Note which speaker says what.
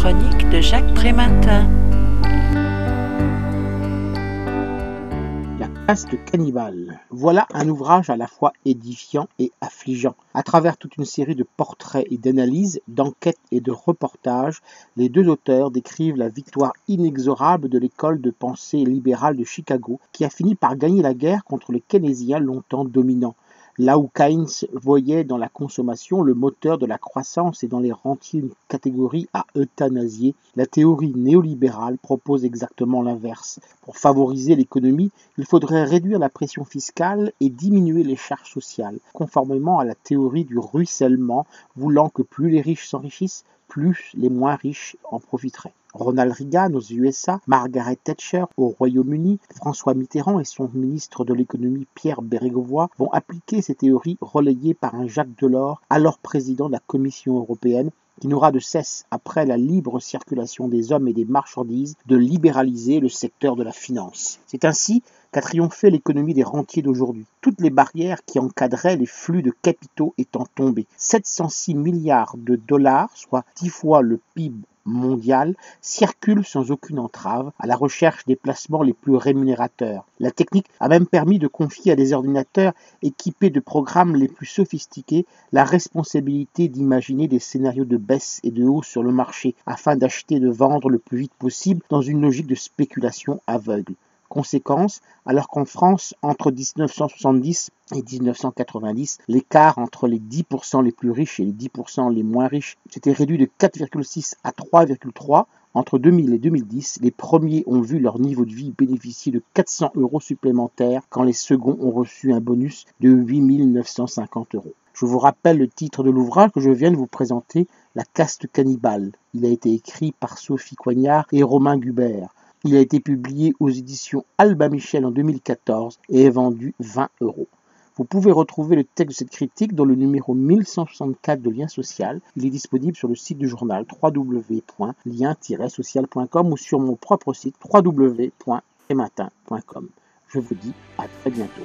Speaker 1: chronique de Jacques Prématin.
Speaker 2: La caste cannibale. Voilà un ouvrage à la fois édifiant et affligeant. À travers toute une série de portraits et d'analyses, d'enquêtes et de reportages, les deux auteurs décrivent la victoire inexorable de l'école de pensée libérale de Chicago, qui a fini par gagner la guerre contre les keynésiens longtemps dominants. Là où Keynes voyait dans la consommation le moteur de la croissance et dans les rentiers une catégorie à euthanasier, la théorie néolibérale propose exactement l'inverse. Pour favoriser l'économie, il faudrait réduire la pression fiscale et diminuer les charges sociales, conformément à la théorie du ruissellement, voulant que plus les riches s'enrichissent, plus les moins riches en profiteraient. Ronald Reagan aux USA, Margaret Thatcher au Royaume-Uni, François Mitterrand et son ministre de l'économie Pierre Bérégovoy vont appliquer ces théories relayées par un Jacques Delors, alors président de la Commission européenne, qui n'aura de cesse, après la libre circulation des hommes et des marchandises, de libéraliser le secteur de la finance. C'est ainsi qu'a triomphé l'économie des rentiers d'aujourd'hui, toutes les barrières qui encadraient les flux de capitaux étant tombées. 706 milliards de dollars, soit 10 fois le PIB mondial circulent sans aucune entrave à la recherche des placements les plus rémunérateurs. La technique a même permis de confier à des ordinateurs équipés de programmes les plus sophistiqués la responsabilité d'imaginer des scénarios de baisse et de hausse sur le marché afin d'acheter et de vendre le plus vite possible dans une logique de spéculation aveugle. Conséquence, alors qu'en France, entre 1970 et 1990, l'écart entre les 10% les plus riches et les 10% les moins riches s'était réduit de 4,6 à 3,3. Entre 2000 et 2010, les premiers ont vu leur niveau de vie bénéficier de 400 euros supplémentaires quand les seconds ont reçu un bonus de 8 950 euros. Je vous rappelle le titre de l'ouvrage que je viens de vous présenter, La caste cannibale. Il a été écrit par Sophie Coignard et Romain Gubert. Il a été publié aux éditions Alba Michel en 2014 et est vendu 20 euros. Vous pouvez retrouver le texte de cette critique dans le numéro 1164 de Lien Social. Il est disponible sur le site du journal www.lien-social.com ou sur mon propre site www.ematin.com. Je vous dis à très bientôt.